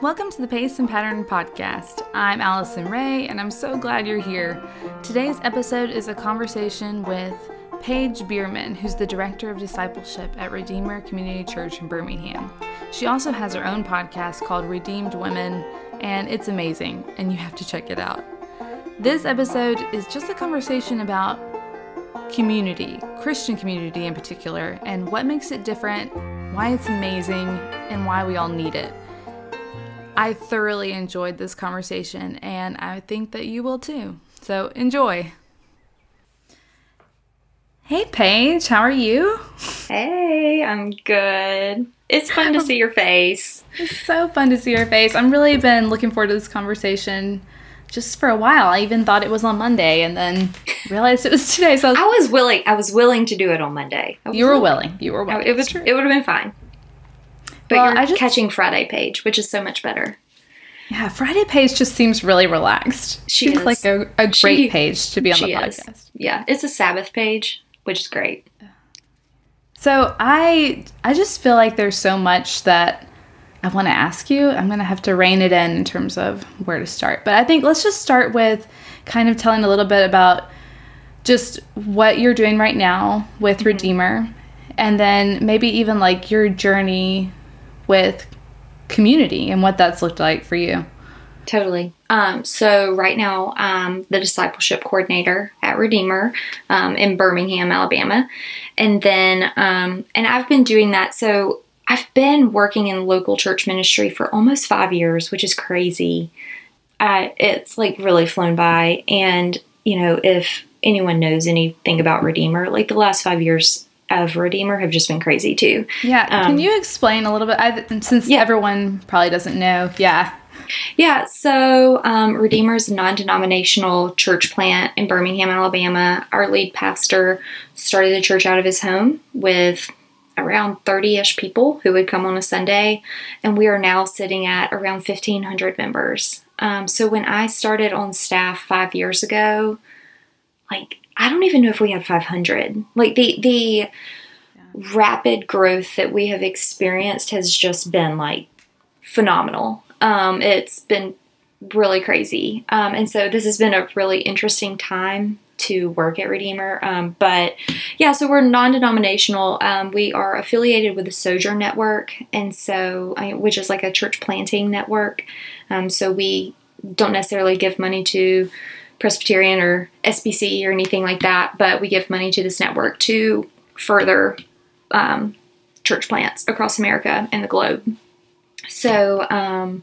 Welcome to the Pace and Pattern Podcast. I'm Allison Ray, and I'm so glad you're here. Today's episode is a conversation with Paige Bierman, who's the Director of Discipleship at Redeemer Community Church in Birmingham. She also has her own podcast called Redeemed Women, and it's amazing, and you have to check it out. This episode is just a conversation about community, Christian community in particular, and what makes it different, why it's amazing, and why we all need it. I thoroughly enjoyed this conversation, and I think that you will too. So enjoy. Hey, Paige, how are you? Hey, I'm good. It's fun to see your face. It's so fun to see your face. I'm really been looking forward to this conversation just for a while. I even thought it was on Monday and then realized it was today. So I was willing. I was willing to do it on Monday. You were willing. You were willing. It was. It would have been fine. But well, you're just, catching Friday Paige, which is so much better. Yeah, Friday Paige just seems really relaxed. She seems is. like a, a great she, Paige to be on the podcast. Is. Yeah, it's a Sabbath Paige, which is great. So I I just feel like there's so much that I want to ask you. I'm going to have to rein it in in terms of where to start. But I think let's just start with kind of telling a little bit about just what you're doing right now with mm-hmm. Redeemer and then maybe even like your journey with community and what that's looked like for you. Totally. Um, so right now, I'm the discipleship coordinator at Redeemer um, in Birmingham, Alabama, and then um, and I've been doing that. So I've been working in local church ministry for almost five years, which is crazy. Uh, it's like really flown by, and you know, if anyone knows anything about Redeemer, like the last five years of Redeemer have just been crazy too. Yeah. Um, Can you explain a little bit? I, since yeah. everyone probably doesn't know. Yeah. Yeah, so um, Redeemer is a non denominational church plant in Birmingham, Alabama. Our lead pastor started the church out of his home with around 30 ish people who would come on a Sunday, and we are now sitting at around 1,500 members. Um, so when I started on staff five years ago, like I don't even know if we had 500. Like the the yeah. rapid growth that we have experienced has just been like phenomenal. Um, it's been really crazy, um, and so this has been a really interesting time to work at Redeemer. Um, but yeah, so we're non-denominational. Um, we are affiliated with the Sojourn Network, and so which is like a church planting network. Um, so we don't necessarily give money to Presbyterian or SBC or anything like that, but we give money to this network to further um, church plants across America and the globe. So, um,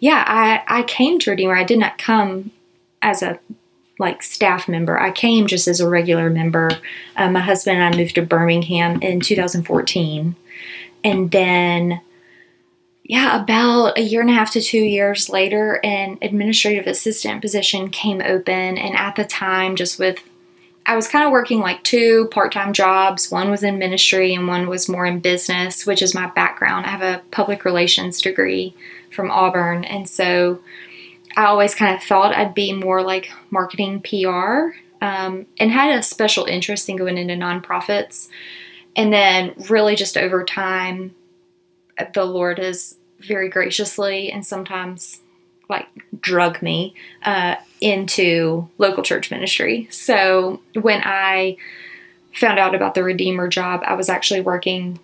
yeah, I, I came to Redeemer. I did not come as a like staff member. I came just as a regular member. Uh, my husband and I moved to Birmingham in 2014, and then yeah, about a year and a half to two years later, an administrative assistant position came open. And at the time, just with, I was kind of working like two part time jobs. One was in ministry and one was more in business, which is my background. I have a public relations degree from Auburn. And so I always kind of thought I'd be more like marketing PR um, and had a special interest in going into nonprofits. And then, really, just over time, the Lord has very graciously and sometimes like drug me uh, into local church ministry. So when I found out about the Redeemer job, I was actually working,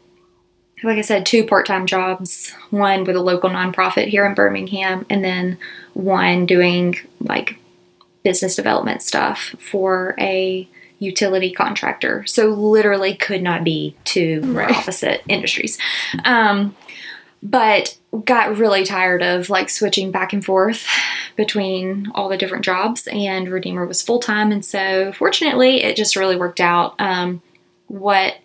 like I said, two part time jobs one with a local nonprofit here in Birmingham, and then one doing like business development stuff for a utility contractor. So literally could not be two right. opposite industries. Um, but got really tired of like switching back and forth between all the different jobs and redeemer was full-time and so fortunately it just really worked out. Um, what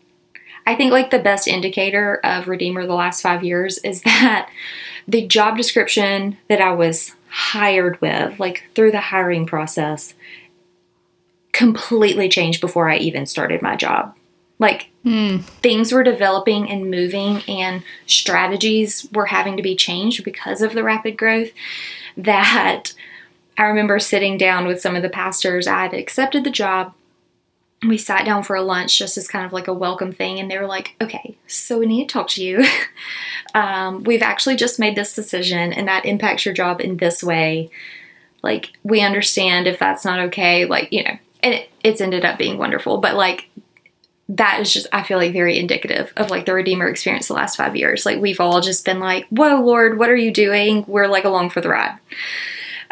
i think like the best indicator of redeemer the last five years is that the job description that i was hired with like through the hiring process completely changed before i even started my job like mm. things were developing and moving, and strategies were having to be changed because of the rapid growth. That I remember sitting down with some of the pastors. I had accepted the job. we sat down for a lunch just as kind of like a welcome thing and they were like okay so we need to talk to you um, we've actually just made this decision and that impacts your job in this way like we understand if that's not okay like you know and it, it's ended up being wonderful but like that is just i feel like very indicative of like the redeemer experience the last five years like we've all just been like whoa lord what are you doing we're like along for the ride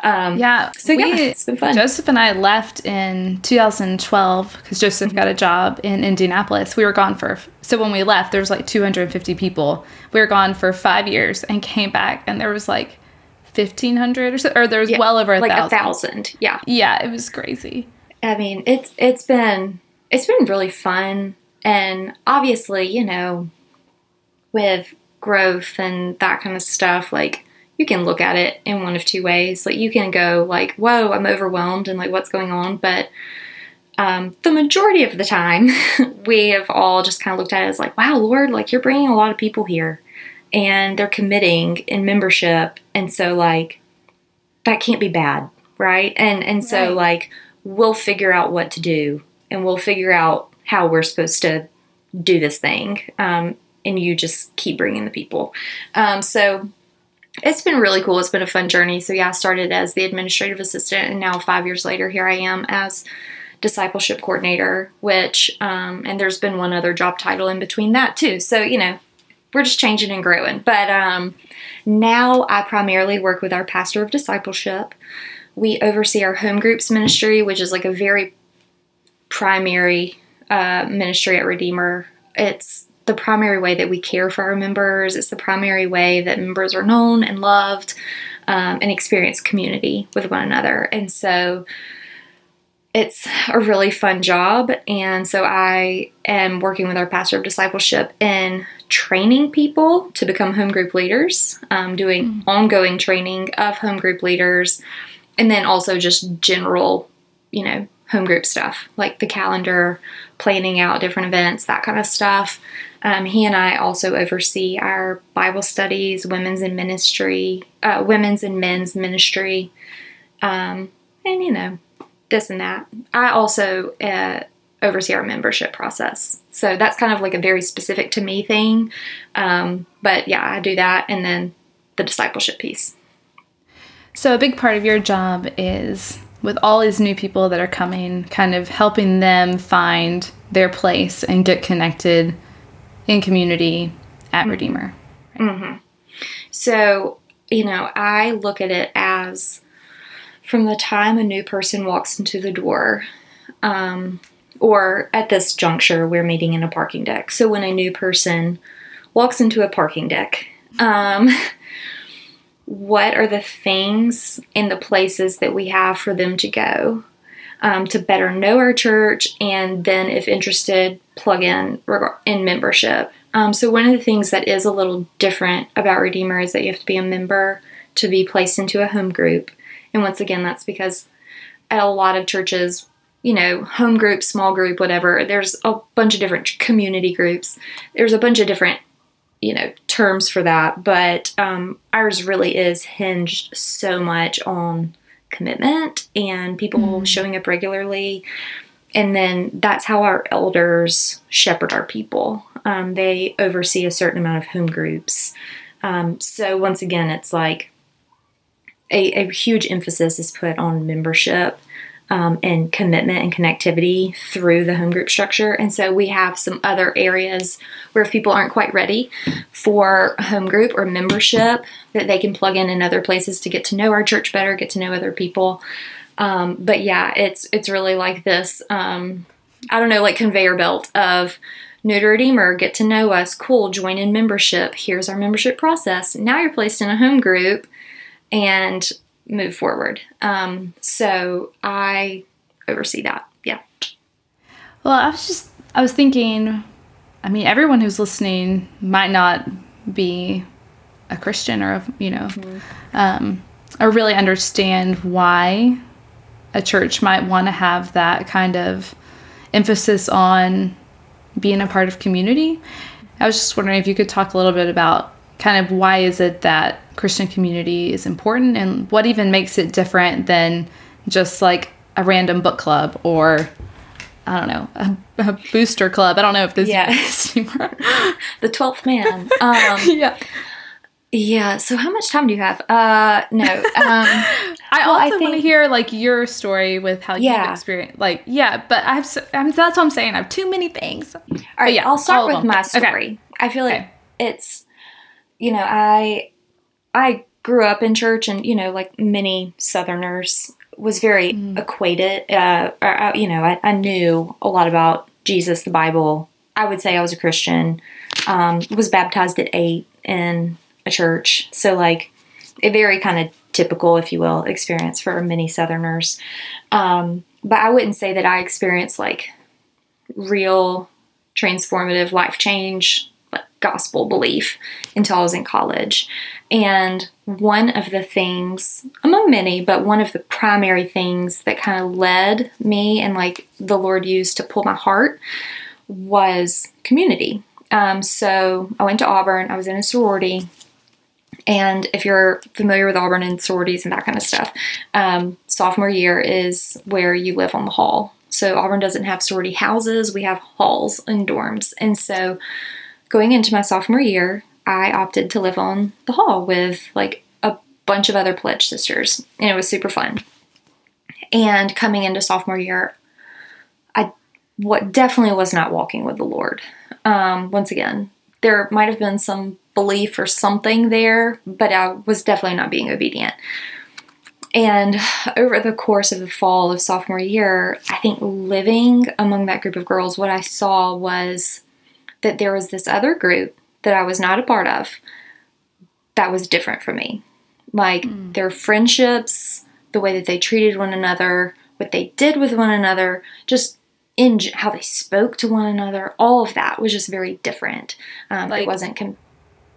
um, yeah. So we, yeah, it's been fun. Joseph and I left in 2012 because Joseph mm-hmm. got a job in Indianapolis. We were gone for so when we left, there was like 250 people. We were gone for five years and came back, and there was like 1500 or so, or there was yeah, well over a like thousand. a thousand. Yeah. Yeah, it was crazy. I mean, it's it's been it's been really fun, and obviously, you know, with growth and that kind of stuff, like you can look at it in one of two ways. Like you can go like, "Whoa, I'm overwhelmed," and like, "What's going on?" But um, the majority of the time, we have all just kind of looked at it as like, "Wow, Lord, like you're bringing a lot of people here, and they're committing in membership, and so like that can't be bad, right?" And and so right. like we'll figure out what to do, and we'll figure out how we're supposed to do this thing. Um, and you just keep bringing the people. Um, so it's been really cool. It's been a fun journey. So yeah, I started as the administrative assistant, and now five years later, here I am as discipleship coordinator. Which um, and there's been one other job title in between that too. So you know, we're just changing and growing. But um, now I primarily work with our pastor of discipleship. We oversee our home groups ministry, which is like a very primary uh, ministry at Redeemer. It's the primary way that we care for our members. It's the primary way that members are known and loved um, and experience community with one another. And so it's a really fun job. And so I am working with our pastor of discipleship in training people to become home group leaders, um, doing mm ongoing training of home group leaders, and then also just general, you know, home group stuff like the calendar, planning out different events, that kind of stuff. Um, he and I also oversee our Bible studies, women's and ministry, uh, women's and men's ministry, um, and you know, this and that. I also uh, oversee our membership process. So that's kind of like a very specific to me thing. Um, but yeah, I do that and then the discipleship piece. So a big part of your job is with all these new people that are coming, kind of helping them find their place and get connected in community at mm-hmm. Redeemer. Mm-hmm. So, you know, I look at it as from the time a new person walks into the door, um, or at this juncture, we're meeting in a parking deck. So, when a new person walks into a parking deck, um, what are the things and the places that we have for them to go um, to better know our church and then, if interested, plug in in membership. Um, so one of the things that is a little different about Redeemer is that you have to be a member to be placed into a home group. And once again, that's because at a lot of churches, you know, home group, small group, whatever, there's a bunch of different community groups. There's a bunch of different, you know, terms for that. But um, ours really is hinged so much on commitment and people mm. showing up regularly and then that's how our elders shepherd our people. Um, they oversee a certain amount of home groups. Um, so once again, it's like a, a, huge emphasis is put on membership um, and commitment and connectivity through the home group structure. And so we have some other areas where if people aren't quite ready for home group or membership, that they can plug in in other places to get to know our church better, get to know other people. Um, but yeah, it's it's really like this. Um, I don't know, like conveyor belt of new to Redeemer, get to know us, cool, join in membership. Here's our membership process. Now you're placed in a home group and move forward. Um, so I oversee that. Yeah. Well, I was just I was thinking. I mean, everyone who's listening might not be a Christian or you know, mm-hmm. um, or really understand why a church might want to have that kind of emphasis on being a part of community. I was just wondering if you could talk a little bit about kind of why is it that Christian community is important and what even makes it different than just like a random book club or I don't know, a, a booster club. I don't know if this Yeah. anymore. the twelfth man. Um, yeah. yeah. So how much time do you have? Uh, no. Um, I Well, also want to hear like your story with how you've experienced, like, yeah, but I have, so, I'm, that's what I'm saying. I have too many things. All right, yeah, I'll start with my Okay. story. I feel like Okay. it's, you know, I, I grew up in church, and you know, like many Southerners, was very Mm. equated. Uh, or, uh, you know, I, I knew a lot about Jesus, the Bible. I would say I was a Christian. Um, was baptized at eight in a church, so like a very kind of typical, if you will, experience for many Southerners. Um, but I wouldn't say that I experienced like real transformative life change, gospel belief, until I was in college. And one of the things, among many, but one of the primary things that kind of led me and like the Lord used to pull my heart was community. Um, so I went to Auburn, I was in a sorority. And if you're familiar with Auburn and sororities and that kind of stuff, um, sophomore year is where you live on the hall. So Auburn doesn't have sorority houses, we have halls and dorms. And so going into my sophomore year, I opted to live on the hall with like a bunch of other pledge sisters, and it was super fun. And coming into sophomore year, I what definitely was not walking with the Lord. Um, once again, there might have been some belief or something there, but I was definitely not being obedient. And over the course of the fall of sophomore year, I think living among that group of girls, what I saw was that there was this other group that I was not a part of that was different from me. Like their friendships, the way that they treated one another, what they did with one another, just in how they spoke to one another, all of that was just very different. Um, Like- it wasn't com-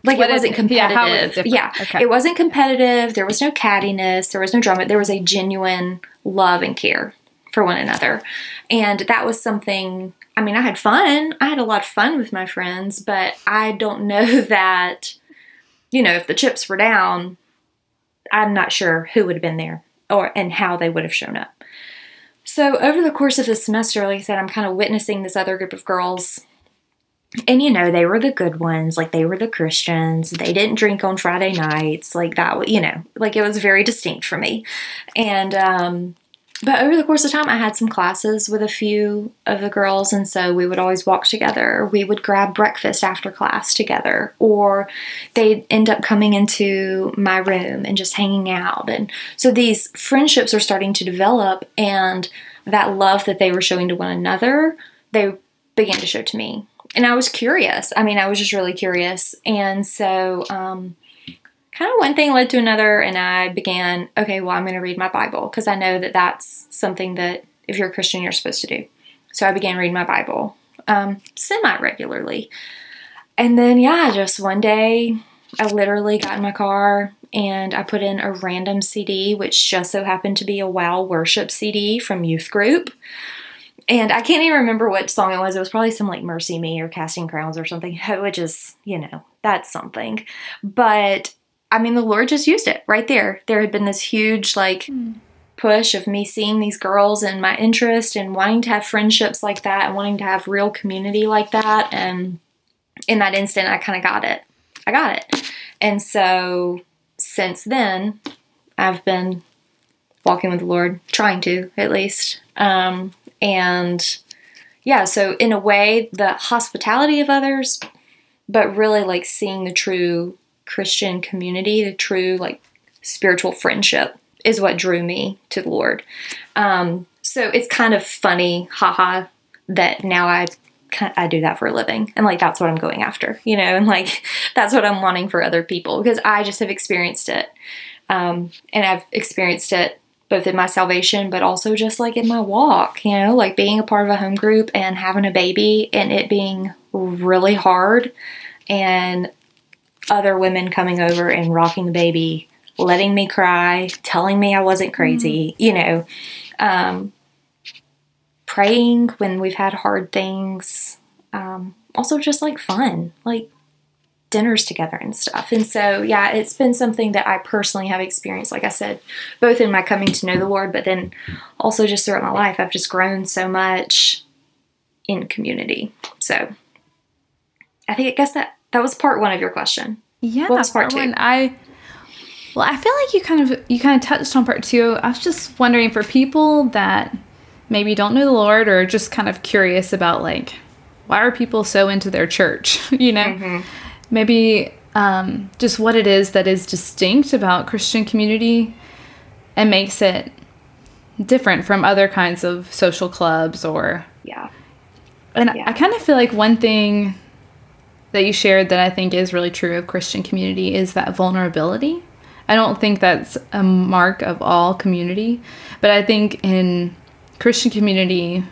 like it wasn't it? Yeah, competitive. it yeah, Okay. it wasn't competitive. There was no cattiness. There was no drama. There was a genuine love and care for one another. And that was something, I mean, I had fun. I had a lot of fun with my friends, but I don't know that, you know, if the chips were down, I'm not sure who would have been there or and how they would have shown up. So over the course of the semester, like I said, I'm kind of witnessing this other group of girls and you know they were the good ones like they were the christians they didn't drink on friday nights like that you know like it was very distinct for me and um but over the course of time i had some classes with a few of the girls and so we would always walk together we would grab breakfast after class together or they'd end up coming into my room and just hanging out and so these friendships are starting to develop and that love that they were showing to one another they began to show to me and I was curious. I mean, I was just really curious. And so, um, kind of one thing led to another, and I began, okay, well, I'm going to read my Bible because I know that that's something that if you're a Christian, you're supposed to do. So I began reading my Bible um, semi regularly. And then, yeah, just one day, I literally got in my car and I put in a random CD, which just so happened to be a Wow Worship CD from Youth Group and I can't even remember what song it was. It was probably some like MercyMe or Casting Crowns or something, which is, you know, that's something. But I mean, the Lord just used it right there. There had been this huge like push of me seeing these girls and my interest and wanting to have friendships like that and wanting to have real community like that. And in that instant, I kind of got it. I got it. And so since then, I've been walking with the Lord, trying to at least. Um, and yeah, so in a way, the hospitality of others, but really like seeing the true Christian community, the true like spiritual friendship is what drew me to the Lord. Um, so it's kind of funny, haha, that now I I do that for a living, and like that's what I'm going after, you know, and like that's what I'm wanting for other people because I just have experienced it, um, and I've experienced it both in my salvation, but also just like in my walk, you know, like being a part of a home group and having a baby and it being really hard, and other women coming over and rocking the baby, letting me cry, telling me I wasn't crazy, you know, um, praying when we've had hard things. Um, also, just like fun, like dinners together and stuff. And so, yeah, it's been something that I personally have experienced, like I said, both in my coming to know the Lord, but then also just throughout my life. I've just grown so much in community. So I think I guess that that was part one of your question. Yeah, What was part two? one. I well, I feel like you kind of you kind of touched on part two. I was just wondering for people that maybe don't know the Lord or just kind of curious about like why are people so into their church? you know, Mm-hmm. maybe um, just what it is that is distinct about Christian community and makes it different from other kinds of social clubs or Yeah. and Yeah. I kind of feel like one thing that you shared that I think is really true of Christian community is that vulnerability. I don't think that's a mark of all community, but I think in Christian community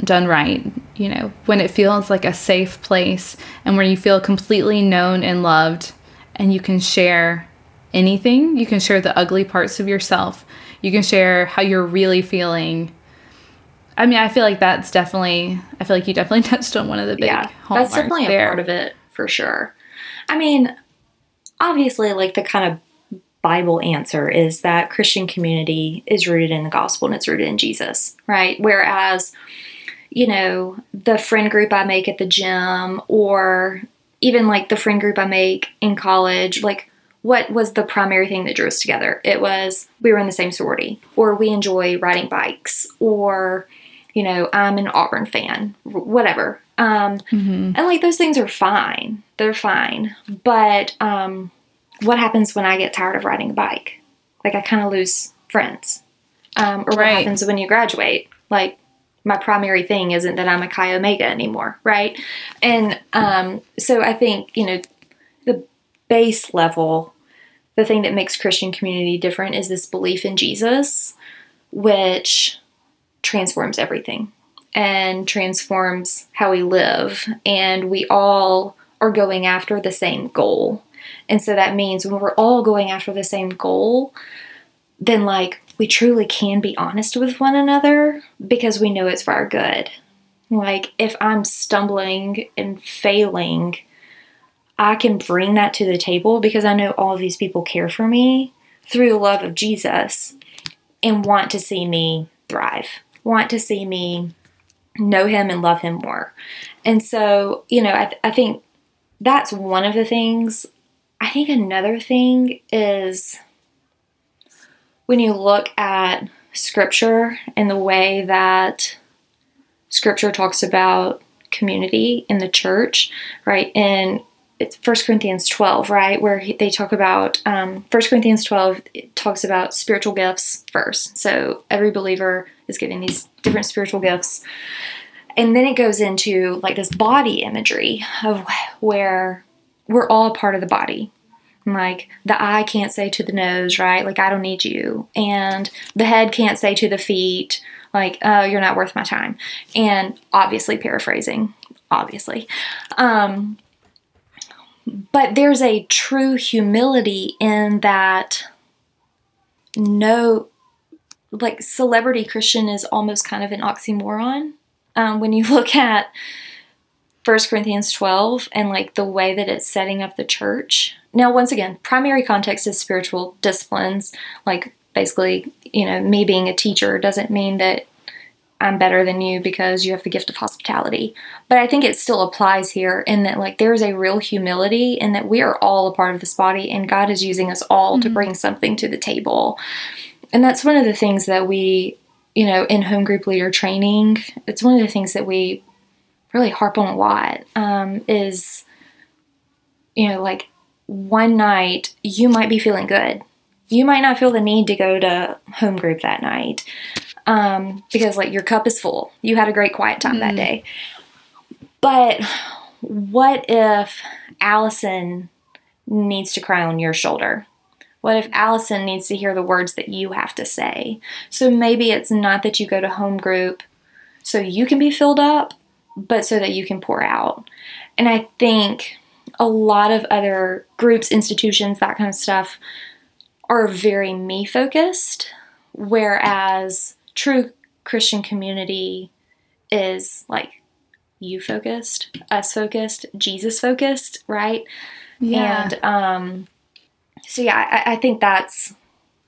done right, you know, when it feels like a safe place and where you feel completely known and loved and you can share anything, you can share the ugly parts of yourself. You can share how you're really feeling I mean, I feel like that's definitely. I feel like you definitely touched on one of the big yeah, that's definitely there. a part of it for sure. I mean, obviously, like the kind of Bible answer is that Christian community is rooted in the gospel and it's rooted in Jesus, right? Whereas, you know, the friend group I make at the gym or even like the friend group I make in college, like what was the primary thing that drew us together? It was we were in the same sorority, or we enjoy riding bikes, or you know, I'm an Auburn fan, whatever. Um, Mhm. and like those things are fine, they're fine. But um, what happens when I get tired of riding a bike? Like I kind of lose friends. Um, or what Right. happens when you graduate? Like my primary thing isn't that I'm a Chi Omega anymore, right? And um, so I think you know base level, the thing that makes Christian community different is this belief in Jesus, which transforms everything and transforms how we live. And we all are going after the same goal. And so that means when we're all going after the same goal, then like we truly can be honest with one another because we know it's for our good. Like if I'm stumbling and failing, I can bring that to the table because I know all of these people care for me through the love of Jesus and want to see me thrive, want to see me know him and love him more. And so, you know, I, th- I think that's one of the things. I think another thing is when you look at scripture and the way that scripture talks about community in the church, right? In it's 1 Corinthians 12, right? Where he- they talk about, um, 1 Corinthians 12 it talks about spiritual gifts first. So every believer is given these different spiritual gifts. And then it goes into like this body imagery of where we're all a part of the body. Like the eye can't say to the nose, right? Like I don't need you. And the head can't say to the feet, like, oh, you're not worth my time. And obviously paraphrasing, obviously. Um, but there's a true humility in that no like celebrity christian is almost kind of an oxymoron um, when you look at 1 corinthians 12 and like the way that it's setting up the church. Now once again primary context is spiritual disciplines. Like basically you know me being a teacher doesn't mean that I'm better than you because you have the gift of hospitality. But I think it still applies here in that like there is a real humility in that we are all a part of this body and God is using us all to bring something to the table. And that's one of the things that we, you know, in home group leader training, it's one of the things that we really harp on a lot um, is, you know, like one night you might be feeling good. You might not feel the need to go to home group that night um, because like your cup is full. You had a great quiet time that day. But what if Allison needs to cry on your shoulder? What if Allison needs to hear the words that you have to say? So maybe it's not that you go to home group so you can be filled up, but so that you can pour out. And I think a lot of other groups, institutions, that kind of stuff are very me focused, whereas true Christian community is like you focused, us focused, Jesus focused, right? Yeah. And um, so yeah, I, I think that's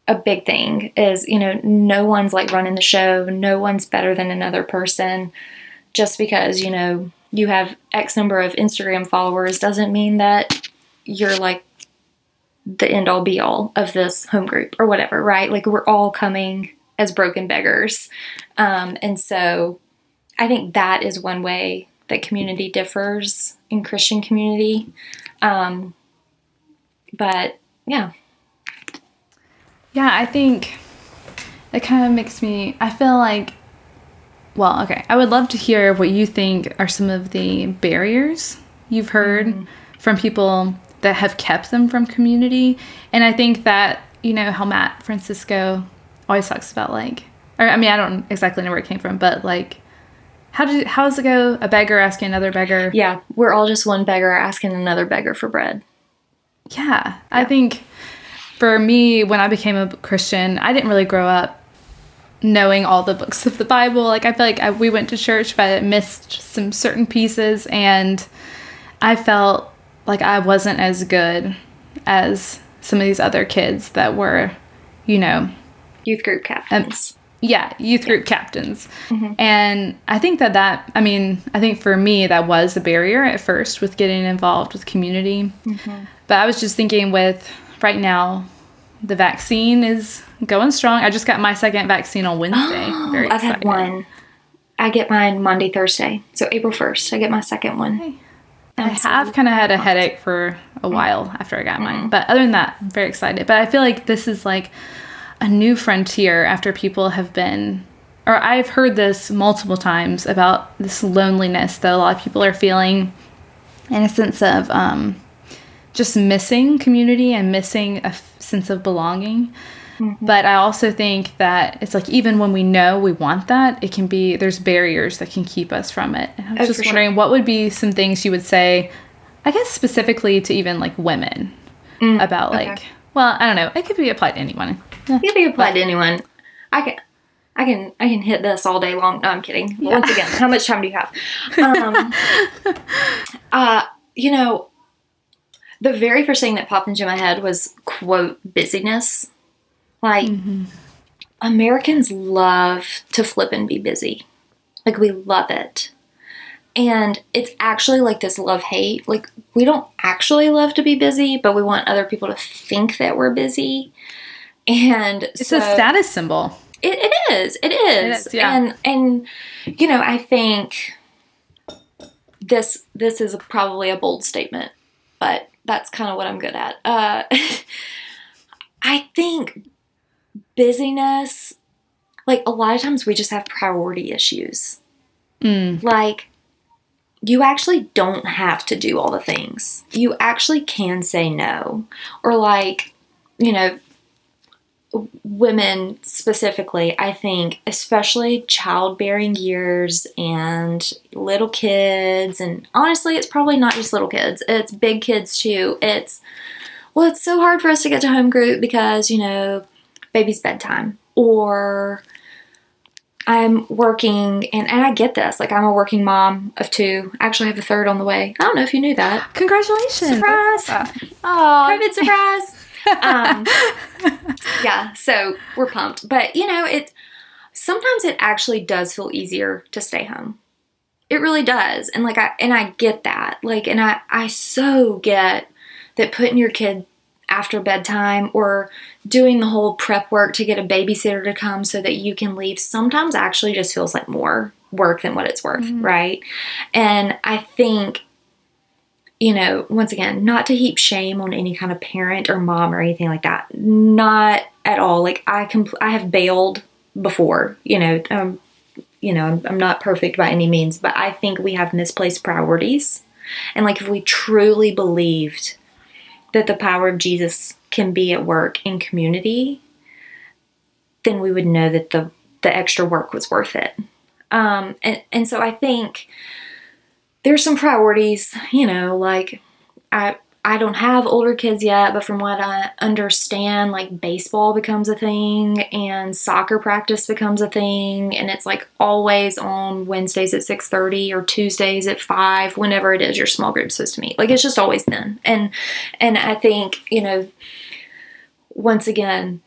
a big thing. Is you know no one's like running the show. No one's better than another person. just because, you know, you have X number of Instagram followers doesn't mean that you're like the end all be all of this home group or whatever, right? Like we're all coming as broken beggars. Um, and so I think that is one way that community differs in Christian community. Um, but yeah. Yeah, I think it kind of makes me, I feel like, well, okay, I would love to hear what you think are some of the barriers you've heard mm-hmm. from people that have kept them from community. And I think that, you know, how Matt Francisco always talks about like, or I mean, I don't exactly know where it came from, but like, how did how does it go? A beggar asking another beggar. Yeah, we're all just one beggar asking another beggar for bread. Yeah, yeah. I think for me, when I became a Christian, I didn't really grow up knowing all the books of the Bible. Like I feel like I, we went to church, but missed some certain pieces, and I felt like I wasn't as good as some of these other kids that were, you know, youth group captains. Um, yeah, youth group yeah. captains. Mm-hmm. And I think that that, I mean, I think for me, that was a barrier at first with getting involved with community. Mm-hmm. But I was just thinking with right now, the vaccine is going strong. I just got my second vaccine on Wednesday. Oh, Very I've had one. I get mine Monday, Thursday. So April 1st, I get my second one. Okay. I have kind of had a headache for a while after I got mine. Mm-hmm. But other than that, I'm very excited. But I feel like this is like a new frontier after people have been or I've heard this multiple times about this loneliness that a lot of people are feeling and a sense of um, just missing community and missing a f- sense of belonging. Mm-hmm. But I also think that it's like even when we know we want that, it can be there's barriers that can keep us from it. And I was oh, just wondering sure. what would be some things you would say, I guess specifically to even like women mm, about like okay. Well, I don't know, it could be applied to anyone. Yeah. It could be applied but, to anyone. I can, I can, I can hit this all day long. No, I'm kidding. Yeah. Once again, how much time do you have? Um, uh, you know, the very first thing that popped into my head was quote busyness. Like mm-hmm. Americans love to flip and be busy. Like we love it. And it's actually like this love hate. Like, we don't actually love to be busy, but we want other people to think that we're busy. And it's so, a status symbol. It, it is. It is. It is yeah. And and you know, I think this this is probably a bold statement, but that's kind of what I'm good at. Uh, I think busyness, like a lot of times, we just have priority issues. Mm. Like you actually don't have to do all the things. You actually can say no. Or, like, you know, women specifically, I think, especially childbearing years and little kids, and honestly, it's probably not just little kids, it's big kids too. It's, well, it's so hard for us to get to home group because, you know, baby's bedtime, or I'm working, and, and I get this. Like, I'm a working mom of two. I actually have a third on the way. I don't know if you knew that. Congratulations. Surprise. Oh, COVID surprise um, yeah, so we're pumped. But you know, it sometimes it actually does feel easier to stay home. It really does. And like I and I get that. Like and I I so get that putting your kid after bedtime or doing the whole prep work to get a babysitter to come so that you can leave sometimes actually just feels like more work than what it's worth, mm-hmm. right? And I think you know, once again, not to heap shame on any kind of parent or mom or anything like that. Not at all. Like I compl- I have bailed before, you know, um, you know, I'm, I'm not perfect by any means, but I think we have misplaced priorities. And like if we truly believed that the power of Jesus can be at work in community, then we would know that the the extra work was worth it. Um, and and so I think there's some priorities, you know, like I I don't have older kids yet, but from what I understand, like baseball becomes a thing and soccer practice becomes a thing and it's like always on Wednesdays at 6:30 or Tuesdays at 5 whenever it is your small group's supposed to meet. Like it's just always then. And and I think, you know, once again,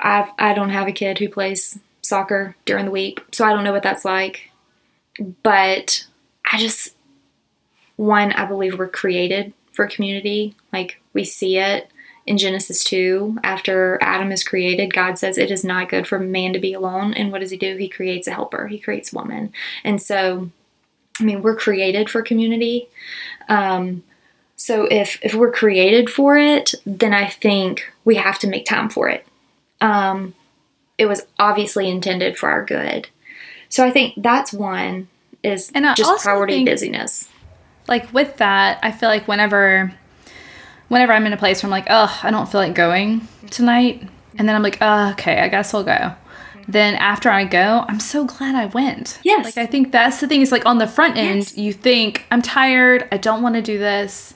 I I don't have a kid who plays soccer during the week, so I don't know what that's like but I just, one, I believe we're created for community. Like we see it in Genesis 2. After Adam is created, God says it is not good for man to be alone. And what does he do? He creates a helper, he creates woman. And so, I mean, we're created for community. Um, so if if we're created for it, then I think we have to make time for it. Um, it was obviously intended for our good. So I think that's one is And I just priority busyness. Like with that, I feel like whenever whenever I'm in a place where I'm like, oh, I don't feel like going tonight, and then I'm like, oh, okay, I guess I'll go. Then after I go, I'm so glad I went. Yes. Like I think that's the thing is like on the front end, Yes. you think I'm tired, I don't want to do this,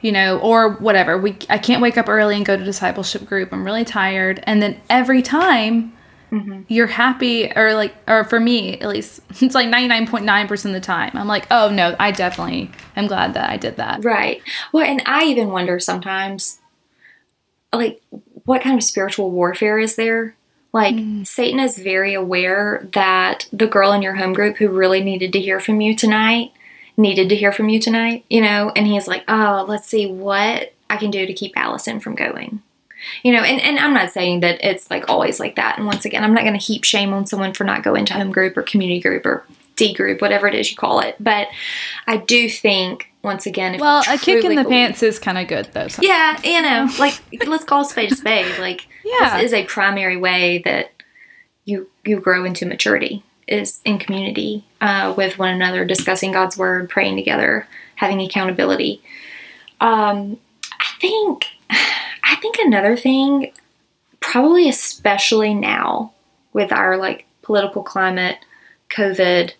you know, or whatever. We I can't wake up early and go to discipleship group. I'm really tired, and then every time Mm-hmm. you're happy or like or for me at least it's like 99.9% of the time i'm like oh no i definitely am glad that i did that Right. Well, and I even wonder sometimes, like, what kind of spiritual warfare is there? Like, mm. Satan is very aware that the girl in your home group who really needed to hear from you tonight needed to hear from you tonight, you know, and he's like, oh, let's see what I can do to keep Allison from going. You know, and, and I'm not saying that it's like always like that. And once again, I'm not going to heap shame on someone for not going to home group or community group or D group, whatever it is you call it. But I do think, once again, if well a kick in the believe- pants is kind of good though sometimes. yeah, you know, like let's call spade a spade. Like Yeah. this is a primary way that you you grow into maturity is in community uh, with one another, discussing God's word, praying together, having accountability. Um, I think I think another thing, probably especially now with our like political climate, COVID,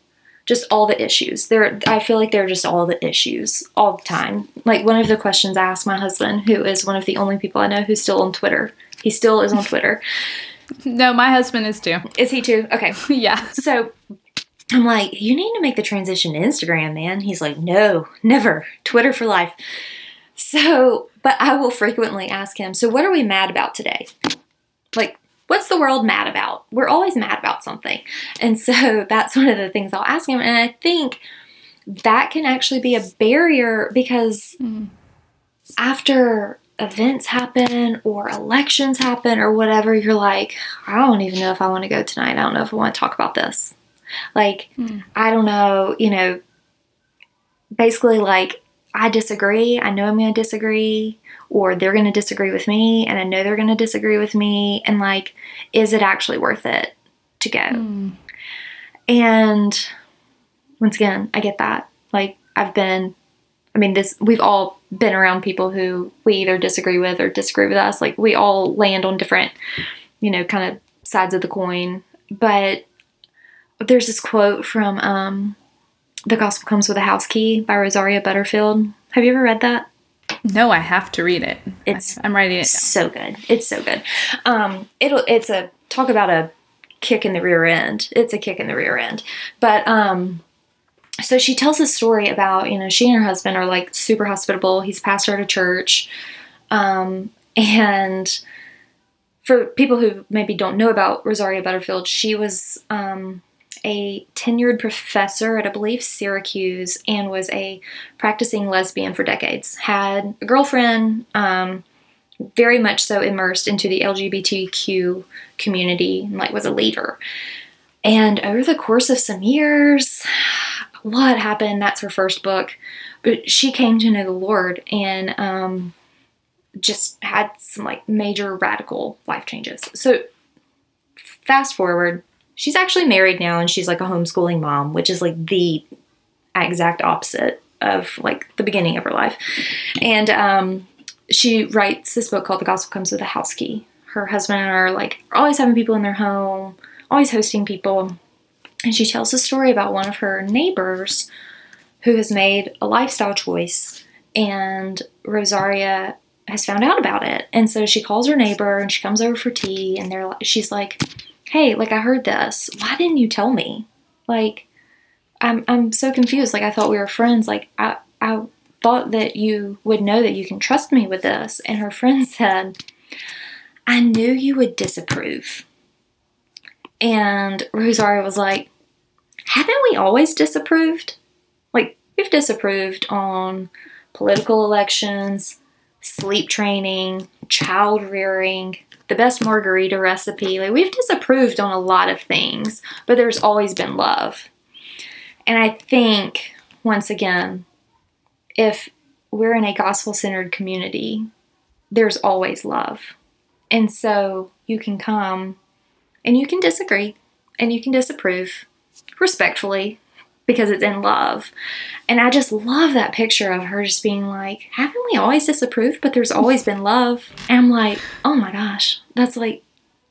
just all the issues. There, I feel like they're just all the issues all the time. Like one of the questions I asked my husband, who is one of the only people I know who's still on Twitter. He still is on Twitter. no my husband is too Is he too? Okay. yeah So I'm like, you need to make the transition to Instagram, man. He's like, no, never. Twitter for life. So, but I will frequently ask him, so what are we mad about today? Like, what's the world mad about? We're always mad about something. And so that's one of the things I'll ask him. And I think that can actually be a barrier because hmm. after events happen or elections happen or whatever, you're like, I don't even know if I want to go tonight. I don't know if I want to talk about this. Like, hmm. I don't know, you know, basically, like, I disagree. I know I'm going to disagree, or they're going to disagree with me, and I know they're going to disagree with me. And, like, is it actually worth it to go? And once again, I get that. Like, I've been, I mean, this, we've all been around people who we either disagree with or disagree with us. Like, we all land on different, you know, kind of sides of the coin. But there's this quote from um, The Gospel Comes with a House Key by Rosaria Butterfield. Have you ever read that? no i have to read it It's i'm writing it down so good. It's so good. Um, it'll it's a talk about a kick in the rear end. It's a kick in the rear end. But um, so she tells a story about you know she and her husband are like super hospitable. He's pastor at a church, um, and for people who maybe don't know about Rosaria Butterfield, she was um, a tenured professor at, I believe, Syracuse and was a practicing lesbian for decades. Had a girlfriend, um, very much so immersed into the LGBTQ community, and like was a leader. And over the course of some years, a lot happened. That's her first book. But she came to know the Lord and um, just had some like major radical life changes. So fast forward, she's actually married now and she's like a homeschooling mom, which is like the exact opposite of like the beginning of her life. And um, she writes this book called The Gospel Comes with a House Key. Her husband and her are like always having people in their home, always hosting people. And she tells a story about one of her neighbors who has made a lifestyle choice and Rosaria has found out about it. And so she calls her neighbor and she comes over for tea and they're she's like, "Hey, like I heard this. Why didn't you tell me?" Like I'm I'm so confused. Like I thought we were friends. Like I I thought that you would know that you can trust me with this. And her friend said, "I knew you would disapprove." And Rosaria was like, haven't we always disapproved? Like, we've disapproved on political elections, sleep training, child rearing, the best margarita recipe. Like, we've disapproved on a lot of things, but there's always been love. And I think, once again, if we're in a gospel centered community, there's always love. And so you can come and you can disagree and you can disapprove respectfully because it's in love. And I just love that picture of her just being like, haven't we always disapproved? But there's always been love. And I'm like, oh my gosh, that's like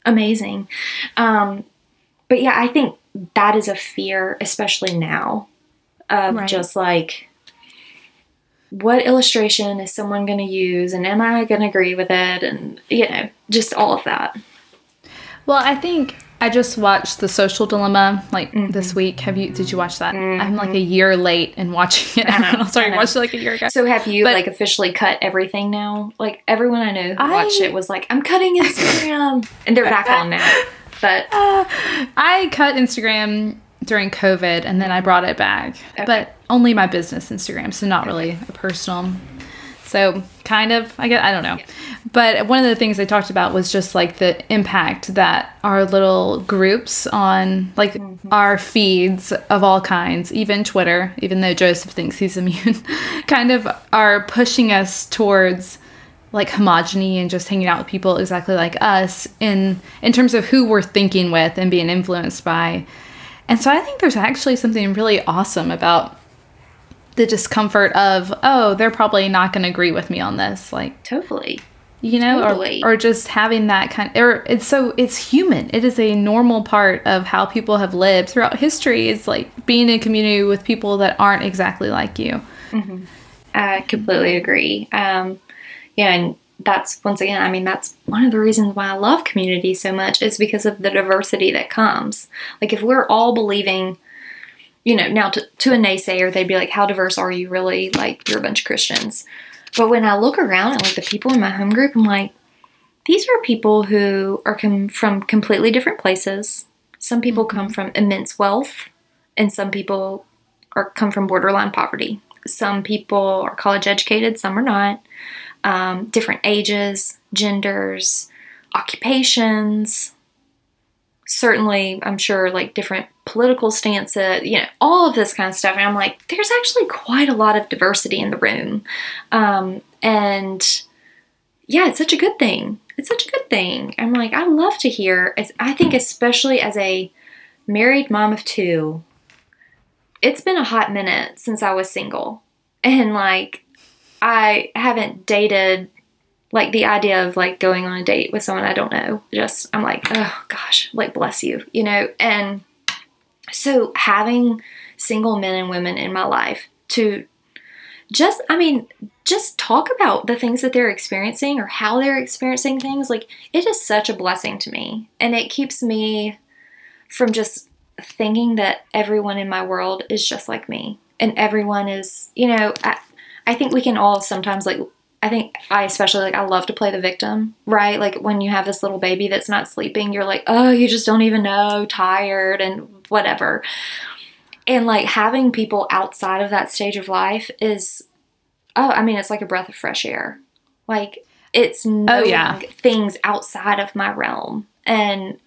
amazing. Um, but yeah, I think that is a fear, especially now, of right. just like, what illustration is someone going to use and am I going to agree with it? And, you know, just all of that. Well, I think I just watched The Social Dilemma like mm-hmm. this week. Have you? Did you watch that? Mm-hmm. I'm like a year late in watching it. I know, Sorry, I watched it like a year ago. So have you but, like officially cut everything now? Like everyone I know who I, watched it was like, "I'm cutting Instagram," and they're back on now. But uh, I cut Instagram during COVID, and then I brought it back. Okay. But only my business Instagram, so not really a personal. So kind of, I guess I don't know. Yeah. But one of the things they talked about was just like the impact that our little groups on like mm-hmm. our feeds of all kinds, even Twitter, even though Joseph thinks he's immune, kind of are pushing us towards like homogeny and just hanging out with people exactly like us in in terms of who we're thinking with and being influenced by. And so I think there's actually something really awesome about the discomfort of oh they're probably not going to agree with me on this like totally. you know totally. or, or just having that kind of, or it's so it's human. It is a normal part of how people have lived throughout history it's like being in community with people that aren't exactly like you. Mm-hmm. i completely agree. Um yeah and that's once again i mean that's one of the reasons why i love community so much is because of the diversity that comes. Like if we're all believing you know, now to, to a naysayer, they'd be like, how diverse are you really? Like, you're a bunch of Christians. But when I look around at like the people in my home group, I'm like, these are people who are com- from completely different places. Some people mm-hmm. come from immense wealth, and some people are come from borderline poverty. Some people are college educated, some are not. Um, different ages, genders, occupations, certainly i'm sure like different political stances you know all of this kind of stuff. And i'm like there's actually quite a lot of diversity in the room. Um, and yeah it's such a good thing. It's such a good thing. I'm like i love to hear i think especially as a married mom of two it's been a hot minute since i was single. And like i haven't dated like the idea of like going on a date with someone I don't know, just I'm like, oh gosh, like bless you, you know? And so having single men and women in my life to just, I mean, just talk about the things that they're experiencing or how they're experiencing things, like it is such a blessing to me. And it keeps me from just thinking that everyone in my world is just like me and everyone is, you know, I, I think we can all sometimes like I think I especially like I love to play the victim, right? Like when you have this little baby that's not sleeping, you're like, "Oh, you just don't even know, tired and whatever." And like having people outside of that stage of life is oh, I mean, it's like a breath of fresh air. Like it's knowing oh, yeah. things outside of my realm and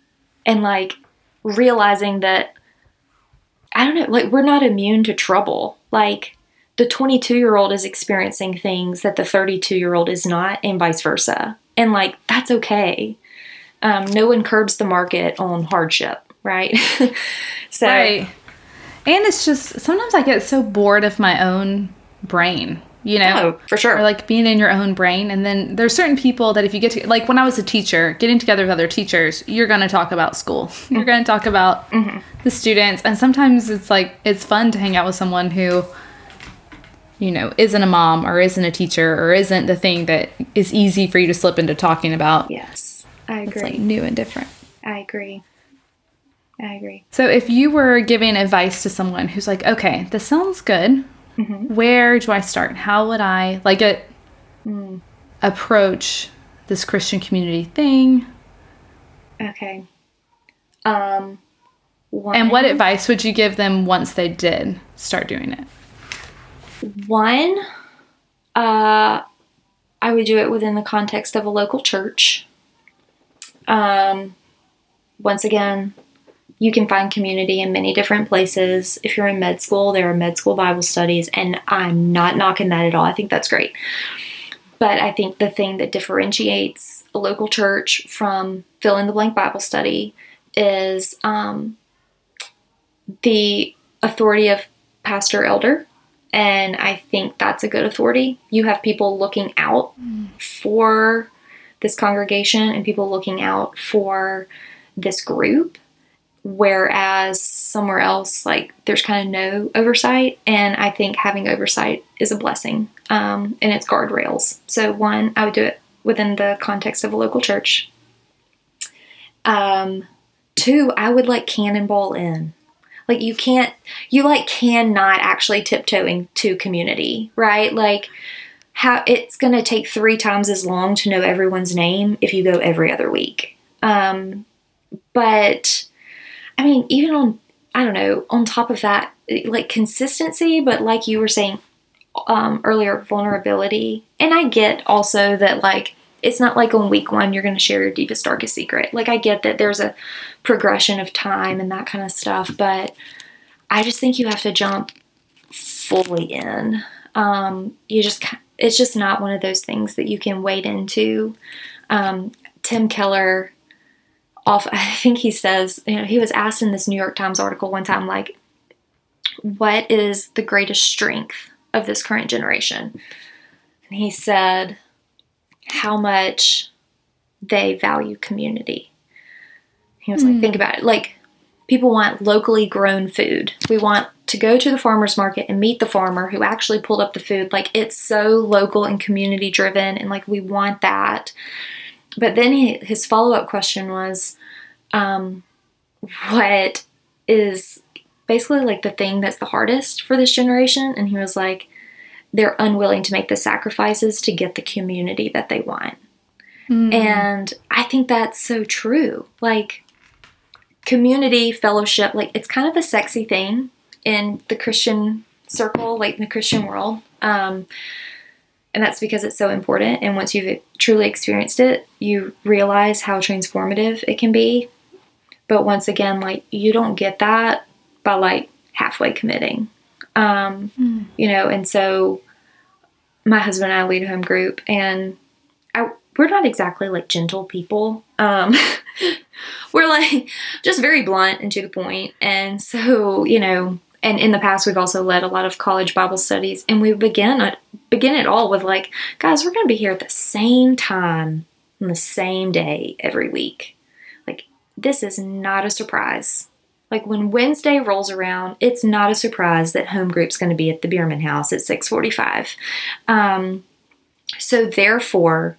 and like realizing that I don't know, like we're not immune to trouble. Like the 22 year old is experiencing things that the 32 year old is not, and vice versa. And like, that's okay. Um, no one curbs the market on hardship, right? so, right. And it's just sometimes I get so bored of my own brain, you know? Oh, for sure. Or like being in your own brain. And then there's certain people that if you get to, like when I was a teacher, getting together with other teachers, you're going to talk about school. Mm-hmm. You're going to talk about mm-hmm. the students. And sometimes it's like, it's fun to hang out with someone who, you know, isn't a mom or isn't a teacher or isn't the thing that is easy for you to slip into talking about. Yes, I agree. It's like new and different. I agree. I agree. So if you were giving advice to someone who's like, okay, this sounds good, mm-hmm. where do I start? How would I like it mm. approach this Christian community thing? Okay. Um One, And what advice would you give them once they did start doing it? One, uh, I would do it within the context of a local church. Um, once again, you can find community in many different places. If you're in med school, there are med school Bible studies, and I'm not knocking that at all. I think that's great. But I think the thing that differentiates a local church from fill in the blank Bible study is um, the authority of pastor elder. And I think that's a good authority. You have people looking out for this congregation and people looking out for this group. Whereas somewhere else, like there's kind of no oversight. And I think having oversight is a blessing um, and it's guardrails. So, one, I would do it within the context of a local church. Um, two, I would like cannonball in. Like you can't, you like cannot actually tiptoe into community, right? Like how it's going to take three times as long to know everyone's name if you go every other week. Um, but I mean, even on, I don't know, on top of that, like consistency, but like you were saying um, earlier, vulnerability. And I get also that, like, it's not like on week one you're going to share your deepest, darkest secret. Like, I get that there's a progression of time and that kind of stuff, but I just think you have to jump fully in. Um, you just, it's just not one of those things that you can wade into. Um, Tim Keller, off, I think he says, you know, he was asked in this New York Times article one time, like, what is the greatest strength of this current generation? And he said, how much they value community. He was like, think about it. Like, people want locally grown food. We want to go to the farmer's market and meet the farmer who actually pulled up the food. Like, it's so local and community driven, and like, we want that. But then he, his follow up question was, um, what is basically like the thing that's the hardest for this generation? And he was like, they're unwilling to make the sacrifices to get the community that they want. Mm. And I think that's so true. Like, community, fellowship, like, it's kind of a sexy thing in the Christian circle, like in the Christian world. Um, and that's because it's so important. And once you've truly experienced it, you realize how transformative it can be. But once again, like, you don't get that by like halfway committing. Um, Mm. you know, and so my husband and I lead a home group, and I, we're not exactly like gentle people. Um, we're like just very blunt and to the point. And so, you know, and in the past, we've also led a lot of college Bible studies, and we begin it, begin it all with like, guys, we're going to be here at the same time on the same day every week. Like, this is not a surprise. Like when Wednesday rolls around, it's not a surprise that home group's going to be at the Bierman house at 6:45. Um, so therefore,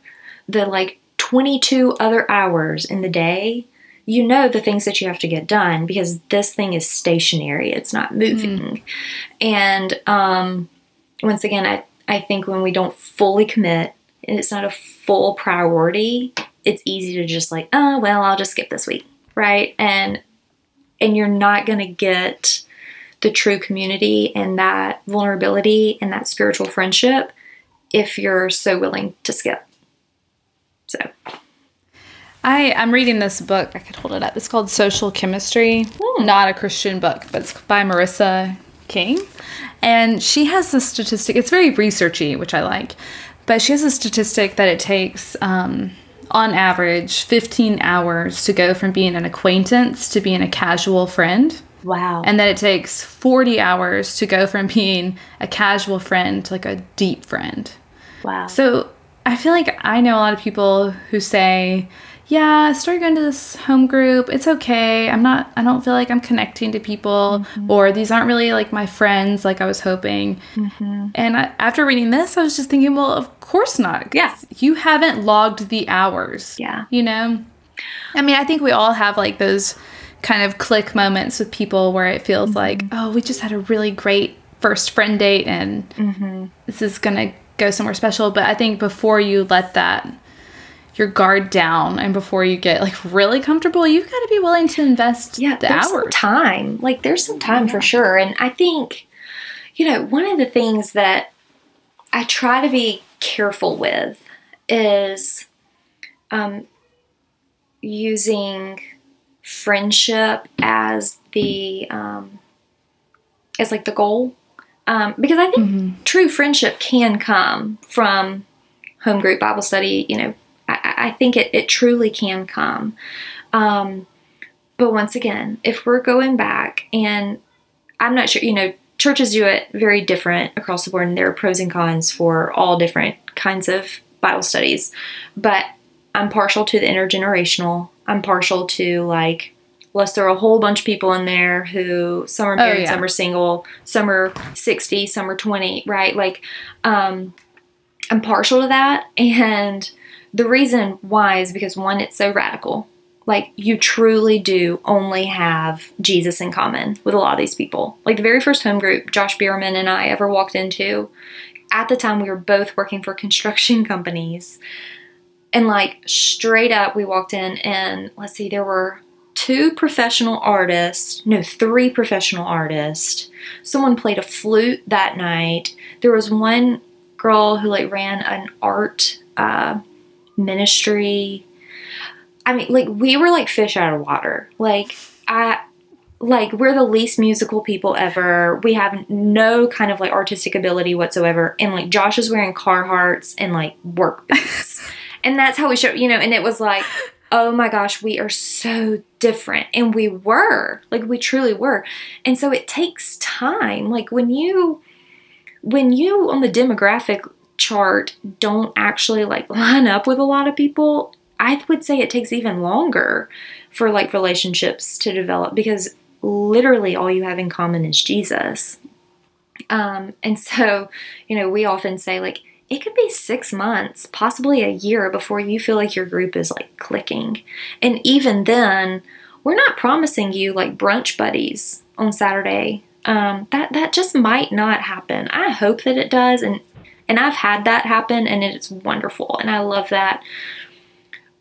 the like 22 other hours in the day, you know the things that you have to get done because this thing is stationary; it's not moving. And um, once again, I I think when we don't fully commit and it's not a full priority, it's easy to just like, oh well, I'll just skip this week, right? And and you're not going to get the true community and that vulnerability and that spiritual friendship if you're so willing to skip. So, I I'm reading this book. I could hold it up. It's called Social Chemistry. Hmm. Not a Christian book, but it's by Marissa King, and she has this statistic. It's very researchy, which I like, but she has a statistic that it takes. Um, on average, 15 hours to go from being an acquaintance to being a casual friend. wow. And that it takes 40 hours to go from being a casual friend to like a deep friend. wow. So I feel like I know a lot of people who say, yeah, I started going to this home group. It's okay. I'm not, I don't feel like I'm connecting to people, mm-hmm. or these aren't really like my friends like I was hoping. Mm-hmm. And I, after reading this, I was just thinking, well, of course not. Yeah. You haven't logged the hours. Yeah. You know? I mean, I think we all have like those kind of click moments with people where it feels like, mm-hmm. oh, we just had a really great first friend date and this is going to go somewhere special. But I think before you let that your guard down and before you get like really comfortable you've got to be willing to invest yeah, the there's some time. Like there's some time for sure. And I think, you know, one of the things that I try to be careful with is um, using friendship as the um, as like the goal. Um, because I think Mhm. true friendship can come from home group Bible study. You know, I, think it, it truly can come. Um, but once again, if we're going back, and I'm not sure, you know, churches do it very different across the board, and there are pros and cons for all different kinds of Bible studies. But I'm partial to the intergenerational. I'm partial to like, let's throw a whole bunch of people in there who some are married, yeah. some are single, some are 60, some are 20, right? Like, um, I'm partial to that. And the reason why is because one, it's so radical. Like, you truly do only have Jesus in common with a lot of these people. Like, the very first home group Josh Bierman and I ever walked into, at the time we were both working for construction companies. And, like, straight up, we walked in, and let's see, there were two professional artists, no, three professional artists. Someone played a flute that night. There was one girl who like ran an art uh, ministry. I mean, like we were like fish out of water. Like I, like we're the least musical people ever. We have no kind of like artistic ability whatsoever. And like Josh is wearing Carhartts and like work boots, and that's how we show. You know, and it was like. Oh my gosh, we are so different. And we were. Like we truly were. And so it takes time. Like when you when you on the demographic chart don't actually like line up with a lot of people, I would say it takes even longer for like relationships to develop because literally all you have in common is Jesus. Um, and so, you know, we often say like it could be six months, possibly a year before you feel like your group is like clicking. And even then, we're not promising you like brunch buddies on Saturday um, that that just might not happen. I hope that it does, and and I've had that happen, and it's wonderful, and I love that.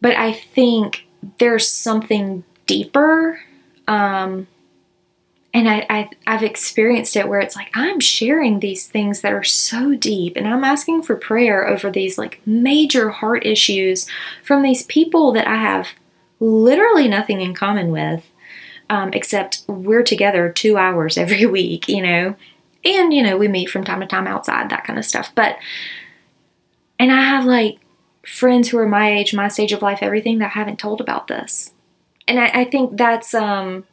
But I think there's something deeper, um, and I, I I've experienced it where it's like I'm sharing these things that are so deep, and I'm asking for prayer over these like major heart issues from these people that I have literally nothing in common with um, except we're together two hours every week, you know, and you know we meet from time to time outside, that kind of stuff. But and I have like friends who are my age, my stage of life, everything that I haven't told about this, and I, I think that's um,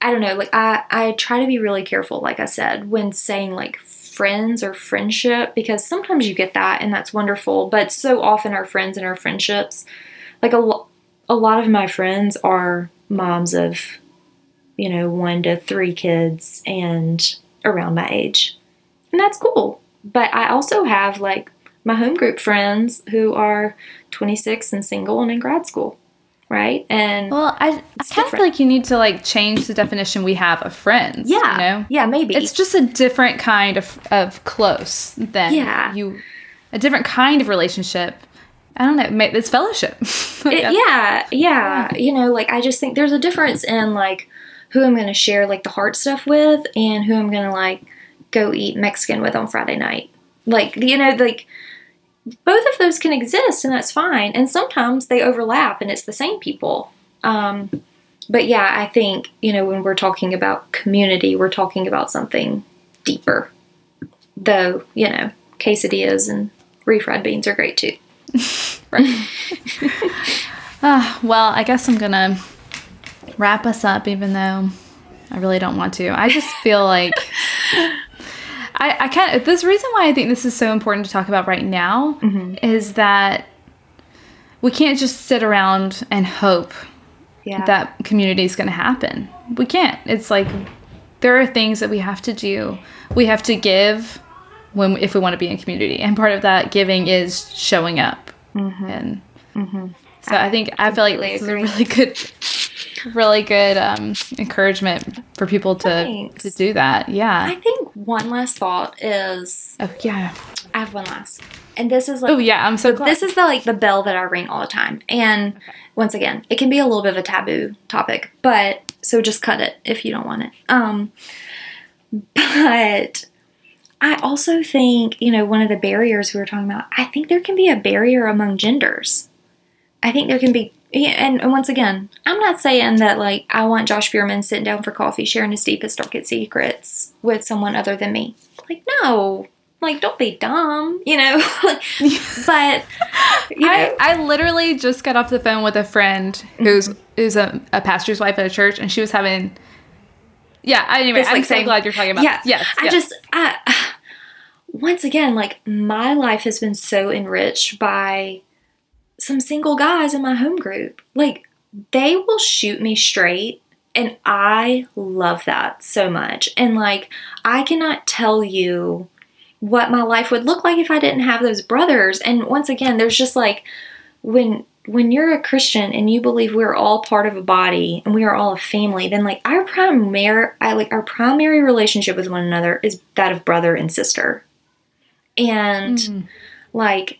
I don't know, like I I try to be really careful, like I said, when saying like friends or friendship because sometimes you get that and that's wonderful, but so often our friends and our friendships, like a a lot of my friends are moms of you know, one to three kids and around my age. And that's cool. But I also have like my home group friends who are 26 and single and in grad school, right? And well i, I kind of feel like you need to like change the definition we have of friends yeah, you know yeah, maybe. it's just a different kind of of close than Yeah. you a different kind of relationship i don't know it's fellowship It- yeah, yeah. You know, like I just think there's a difference in like who I'm going to share like the hard stuff with and who I'm going to like go eat Mexican with on Friday night. Like, you know, like both of those can exist and that's fine. And sometimes they overlap and it's the same people. Um, but yeah, I think, you know, when we're talking about community, we're talking about something deeper. Though, you know, quesadillas and refried beans are great too. right Ah, well i guess i'm gonna wrap us up even though i really don't want to i just feel like I, I can't. This reason why I think this is so important to talk about right now mm-hmm. is that we can't just sit around and hope Yeah. that community is going to happen. We can't. It's like there are things that we have to do. We have to give when if we want to be in community, and part of that giving is showing up. Mm-hmm. And mm-hmm. so I think I feel like this is a really good, really good um, encouragement for people to Thanks. to do that. Yeah. I think one last thought is Oh yeah. I have one last. And this is like Oh yeah, I'm so glad. this is the like the bell that I ring all the time. And once again, it can be a little bit of a taboo topic, but so just cut it if you don't want it. Um but I also think, you know, one of the barriers we were talking about, I think there can be a barrier among genders. I think there can be yeah, and, and once again, I'm not saying that like I want Josh Bierman sitting down for coffee sharing his deepest, darkest secrets with someone other than me. Like, no, like don't be dumb, you know. but you know, I, I literally just got off the phone with a friend who's mm-hmm. who's a, a pastor's wife at a church, and she was having. Yeah. Anyway, I'm like, so same- glad you're talking about. yeah, This. Yes. I yes. just, I, once again, like my life has been so enriched by some single guys in my home group. Like they will shoot me straight. And I love that so much. And like, I cannot tell you what my life would look like if I didn't have those brothers. And once again, there's just like, when when you're a Christian and you believe we're all part of a body and we are all a family, then like our primary, I like our primary relationship with one another is that of brother and sister, and Mm. like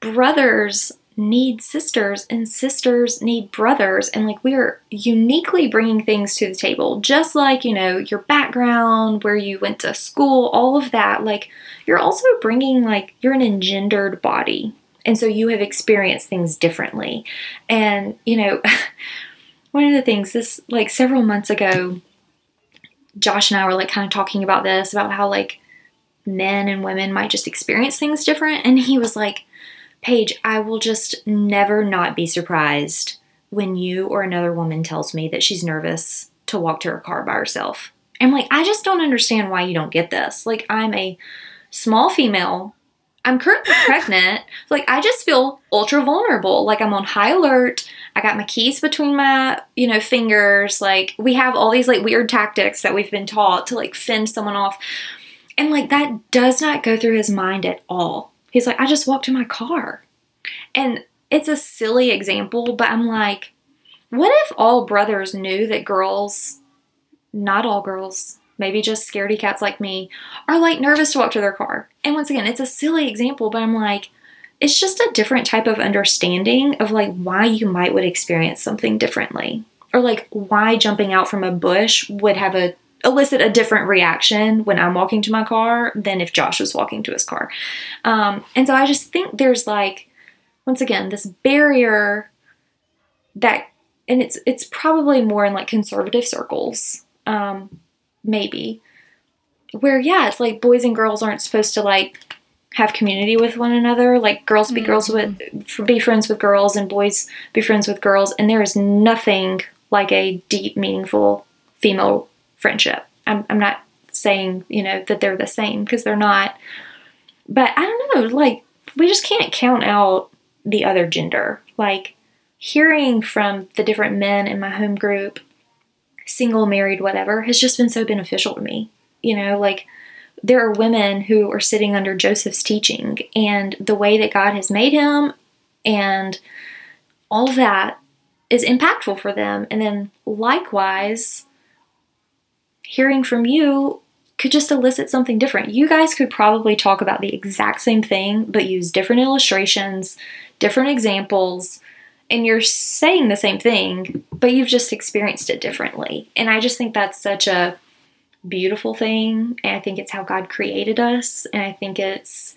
brothers need sisters and sisters need brothers. And like we are uniquely bringing things to the table. Just like you know your background where you went to school all of that. Like you're also bringing like you're an engendered body. And so you have experienced things differently. And you know one of the things this like several months ago josh and i were like kind of talking about this about how like men and women might just experience things different. And he was like Paige, I will just never not be surprised when you or another woman tells me that she's nervous to walk to her car by herself. I'm like, I just don't understand why you don't get this. Like, I'm a small female. I'm currently pregnant. Like, I just feel ultra vulnerable. Like, I'm on high alert. I got my keys between my, you know, fingers. Like, we have all these like weird tactics that we've been taught to like fend someone off. And like, that does not go through his mind at all. He's like, I just walked to my car. And it's a silly example, but I'm like, what if all brothers knew that girls, not all girls, maybe just scaredy cats like me, are like nervous to walk to their car? And once again, it's a silly example, but I'm like, it's just a different type of understanding of like why you might would experience something differently. Or like why jumping out from a bush would have a elicit a different reaction when I'm walking to my car than if Josh was walking to his car. Um, and so I just think there's like, once again, this barrier that, and it's it's probably more in like conservative circles, um, maybe, where yeah, it's like boys and girls aren't supposed to like have community with one another. Like girls be girls with, be friends with girls, and boys be friends with girls. And there is nothing like a deep, meaningful female friendship. I'm, I'm not saying, you know, that they're the same because they're not. But I don't know, like, we just can't count out the other gender. Like, hearing from the different men in my home group, single, married, whatever, has just been so beneficial to me. You know, like, there are women who are sitting under Joseph's teaching and the way that God has made him and all that is impactful for them. And then likewise, hearing from you could just elicit something different. You guys could probably talk about the exact same thing, but use different illustrations, different examples, and you're saying the same thing, but you've just experienced it differently. And I just think that's such a beautiful thing. And I think it's how God created us, and I think it's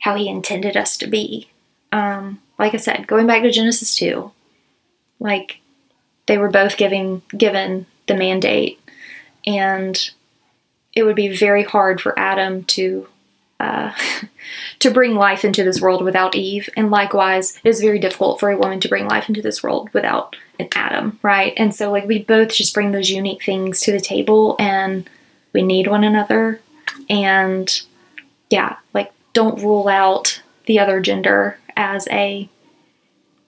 how He intended us to be. Um, like I said, going back to Genesis 2, like they were both giving given the mandate and it would be very hard for Adam to uh, to bring life into this world without Eve, and likewise, it is very difficult for a woman to bring life into this world without an Adam, right? And so, like, we both just bring those unique things to the table, and we need one another, and yeah, like, don't rule out the other gender as a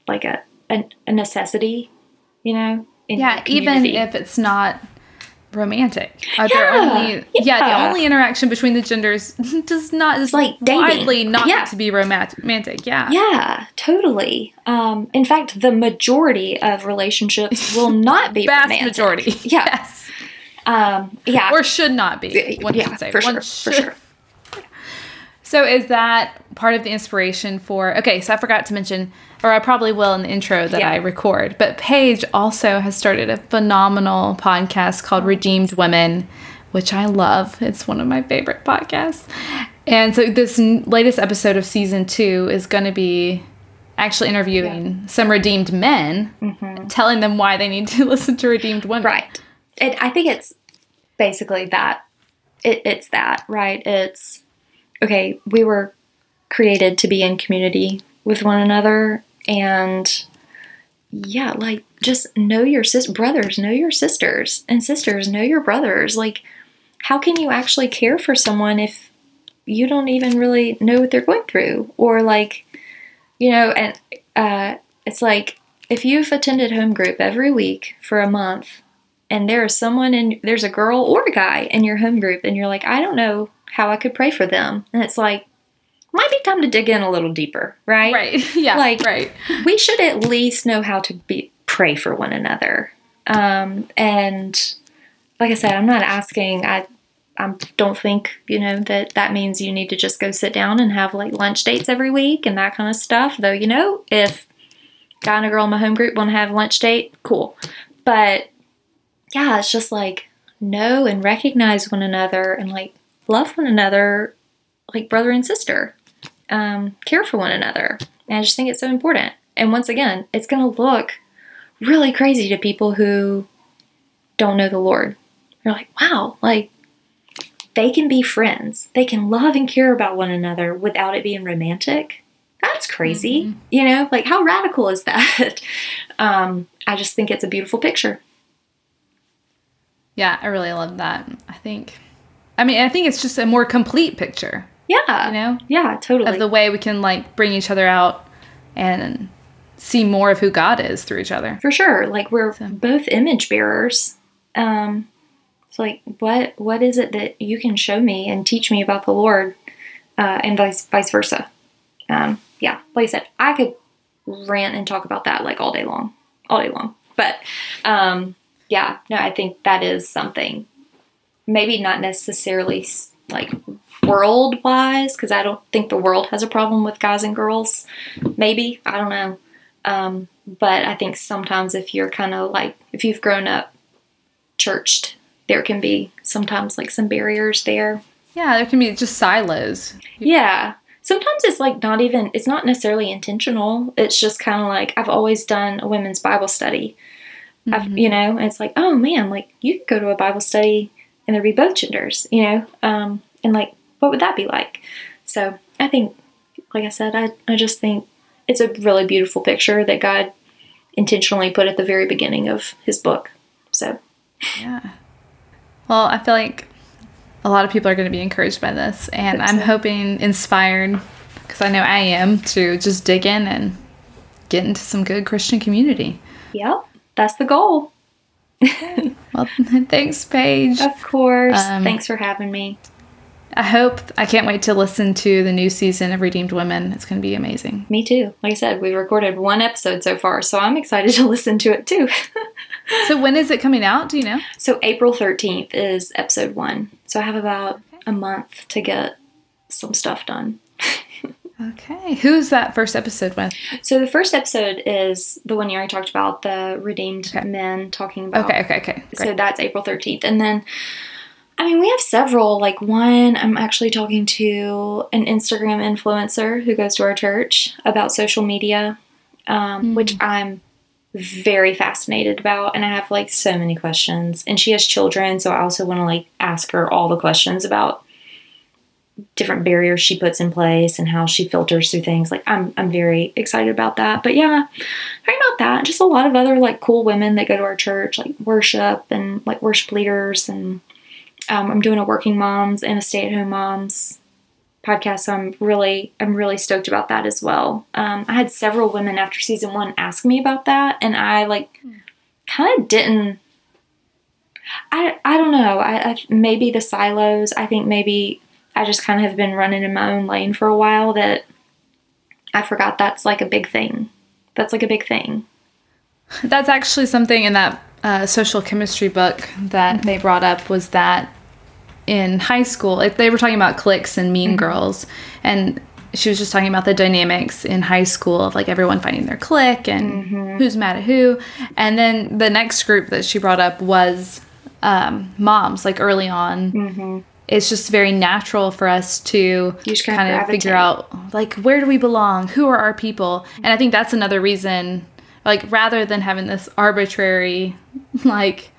like a a, a necessity, you know? Yeah, even if it's not romantic. Are there Yeah, only yeah. yeah. the only interaction between the genders does not is like dating. widely not Yeah. to be romantic. Yeah. Yeah, totally. Um, in fact, the majority of relationships will not be Vast romantic. majority. Yeah. Yes. Um, yeah. Or should not be. One yeah, should say. for sure, for sure. So is that part of the inspiration for Okay, so I forgot to mention or I probably will in the intro that Yeah. I record, but Paige also has started a phenomenal podcast called oh. Redeemed Women, which I love. It's one of my favorite podcasts. And so this n- latest episode of season 2 is going to be actually interviewing some redeemed men, mm-hmm. telling them why they need to listen to redeemed women. Right. It, I think it's basically that. It, it's that, right? It's okay, we were created to be in community with one another and yeah, like just know your sis brothers, know your sisters, and sisters know your brothers. Like how can you actually care for someone if you don't even really know what they're going through or like you know and uh it's like if you've attended home group every week for a month and there is someone in there's a girl or a guy in your home group and you're like i don't know how i could pray for them and it's like might be time to dig in a little deeper right Right. yeah. Like- right. we should at least know how to be pray for one another um and like i said i'm not asking i I don't think you know that that means you need to just go sit down and have like lunch dates every week and that kind of stuff. Though you know, if guy and a girl in my home group want to have lunch date, cool. But yeah, it's just like know and recognize one another and like love one another like brother and sister. Um, care for one another. And I just think it's so important. And once again, it's going to look really crazy to people who don't know the Lord. They're like, wow, like they can be friends. They can love and care about one another without it being romantic. That's crazy. You know, like how radical is that? um, I just think it's a beautiful picture. Yeah, I really love that. I think, I mean, I think it's just a more complete picture, Yeah. you know, Yeah, totally. of the way we can like bring each other out and see more of who God is through each other. For sure. Like we're So- both image bearers. Um, so like what what is it that you can show me and teach me about the Lord, uh, and vice vice versa. Um, yeah, like I said, I could rant and talk about that like all day long, all day long. But um, yeah, no, I think that is something. Maybe not necessarily like world wise, because I don't think the world has a problem with guys and girls. Maybe I don't know. Um, but I think sometimes if you're kind of like if you've grown up churched, there can be sometimes like some barriers there. Yeah, there can be just silos. Yeah. Sometimes it's like not even it's not necessarily intentional. It's just kind of like I've always done a women's Bible study. I've, you know, and it's like, oh man, like you could go to a Bible study and there'd be both genders, you know, um, and like what would that be like? So I think, like I said, I I just think it's a really beautiful picture that God intentionally put at the very beginning of His book. So Yeah. Well, I feel like a lot of people are going to be encouraged by this, and I'm so. hoping inspired because I know I am to just dig in and get into some good Christian community. Yep, that's the goal. Well, thanks, Paige. Of course. Um, Thanks for having me. I hope I can't wait to listen to the new season of Redeemed Women. It's going to be amazing. Me too. Like I said, we've recorded one episode so far, so I'm excited to listen to it too. So when is it coming out? Do you know? so April 13th is episode one. So I have about a month to get some stuff done. Okay. Who's that first episode with? So the first episode is the one you already talked about, the redeemed Okay. men talking about. Okay, okay, okay. So that's April 13th. And then, I mean, we have several. Like, one, I'm actually talking to an Instagram influencer who goes to our church about social media, um, which I'm very fascinated about. And I have like so many questions. And she has children. So I also want to like ask her all the questions about different barriers she puts in place and how she filters through things. Like, I'm, I'm very excited about that. But yeah, talking about that, just a lot of other like cool women that go to our church, like worship and like worship leaders, and um, I'm doing a working moms and a stay at home moms podcast. So I'm really, I'm really stoked about that as well. Um, I had several women after season one ask me about that, and I like kind of didn't. I, I don't know. I, I maybe the silos. I think maybe I just kind of have been running in my own lane for a while that I forgot that's like a big thing. That's like a big thing. That's actually something in that uh, social chemistry book that they brought up was that in high school, like they were talking about cliques and Mean Mm-hmm. Girls, and she was just talking about the dynamics in high school of like everyone finding their clique and Mm-hmm. who's mad at who. And then the next group that she brought up was um, moms, like early on. It's just very natural for us to Mm-hmm. Just kinda figure out like where do we belong? Who are our people? And I think that's another reason, like rather than having this arbitrary, like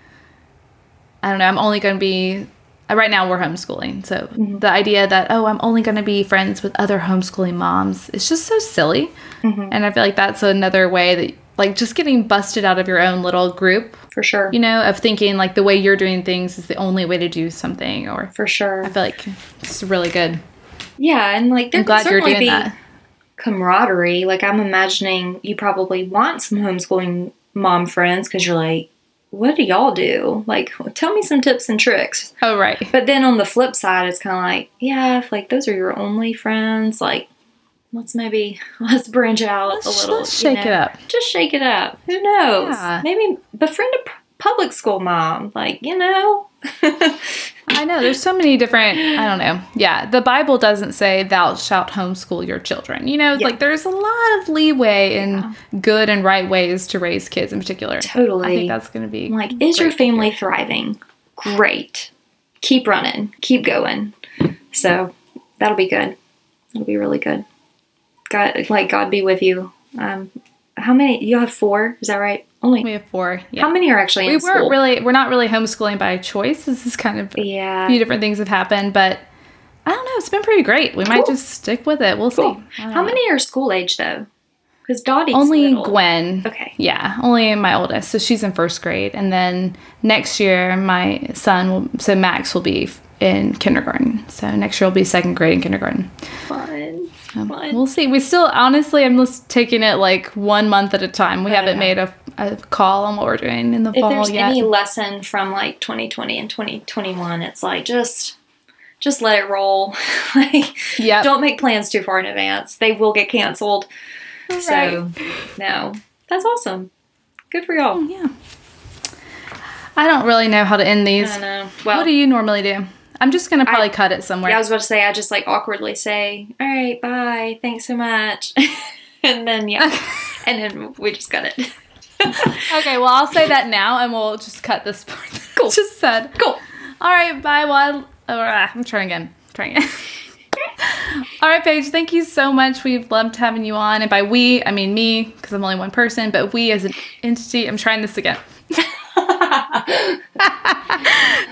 I don't know, I'm only going to be. Uh, Right now, we're homeschooling. So the idea that, oh, I'm only going to be friends with other homeschooling moms, it's just so silly. And I feel like that's another way that, like, just getting busted out of your own little group, For sure. you know, of thinking like the way you're doing things is the only way to do something. Or For sure. I feel like it's really good. Yeah, and like there I'm glad you're doing be that. camaraderie. Like I'm imagining you probably want some homeschooling mom friends because you're like, what do y'all do? Like, tell me some tips and tricks. Oh, right. But then on the flip side, it's kind of like, yeah, if like those are your only friends, like let's maybe let's branch out Let's, a little. let's shake know? it up. Just shake it up. Who knows? Yeah. Maybe befriend a public school mom. Like you know. I know there's so many different. I don't know. Yeah, the Bible doesn't say thou shalt homeschool your children. You know, Yeah. like there's a lot of leeway in good and right ways to raise kids in particular. Totally. I think that's going to be like, is your family thriving? Great. Keep running. Keep going. So that'll be good. That'll be really good. God, like God be with you. Um, how many? You have four. Is that right? Only. We have four. Yeah, How many are actually we school? weren't really. We're not really homeschooling by choice. This is kind of yeah. a few different things have happened, but I don't know. It's been pretty great. We might just stick with it. We'll Cool. see. How know. many are school age though? Because Dottie's Only little. Gwen. Okay. Yeah, only my oldest. So she's in first grade, and then next year my son will. So Max will be in kindergarten. So next year will be second grade in kindergarten. Fun. Um, Fun. We'll see. We still, honestly, I'm just taking it like one month at a time. We haven't made a, a call on what we're doing in the if fall there's yet. any lesson from like 2020 and 2021, it's like just just let it roll. like Yep. don't make plans too far in advance. They will get canceled. So no, that's awesome. Good for y'all. yeah. I don't really know how to end these. I know. Well, what do you normally do? I'm just gonna probably cut it somewhere. yeah, I was about to say I just like awkwardly say, "All right, bye, thanks so much," and then yeah, and then we just cut it. okay, well I'll say that now, and we'll just cut this part. Cool. Just said. cool. All right, bye. Well, I- oh, ah, I'm trying again. Trying again. All right, Paige. Thank you so much. We've loved having you on, and by we, I mean me, because I'm only one person. But we, as an entity, I'm trying this again.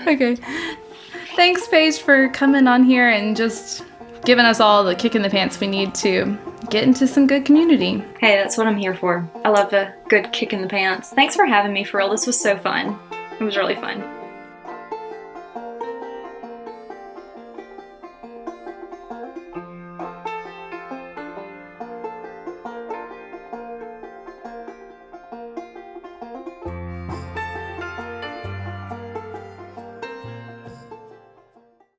okay. Thanks, Paige, for coming on here and just giving us all the kick in the pants we need to get into some good community. Hey, that's what I'm here for. I love a good kick in the pants. Thanks for having me, for real. This was so fun. It was really fun.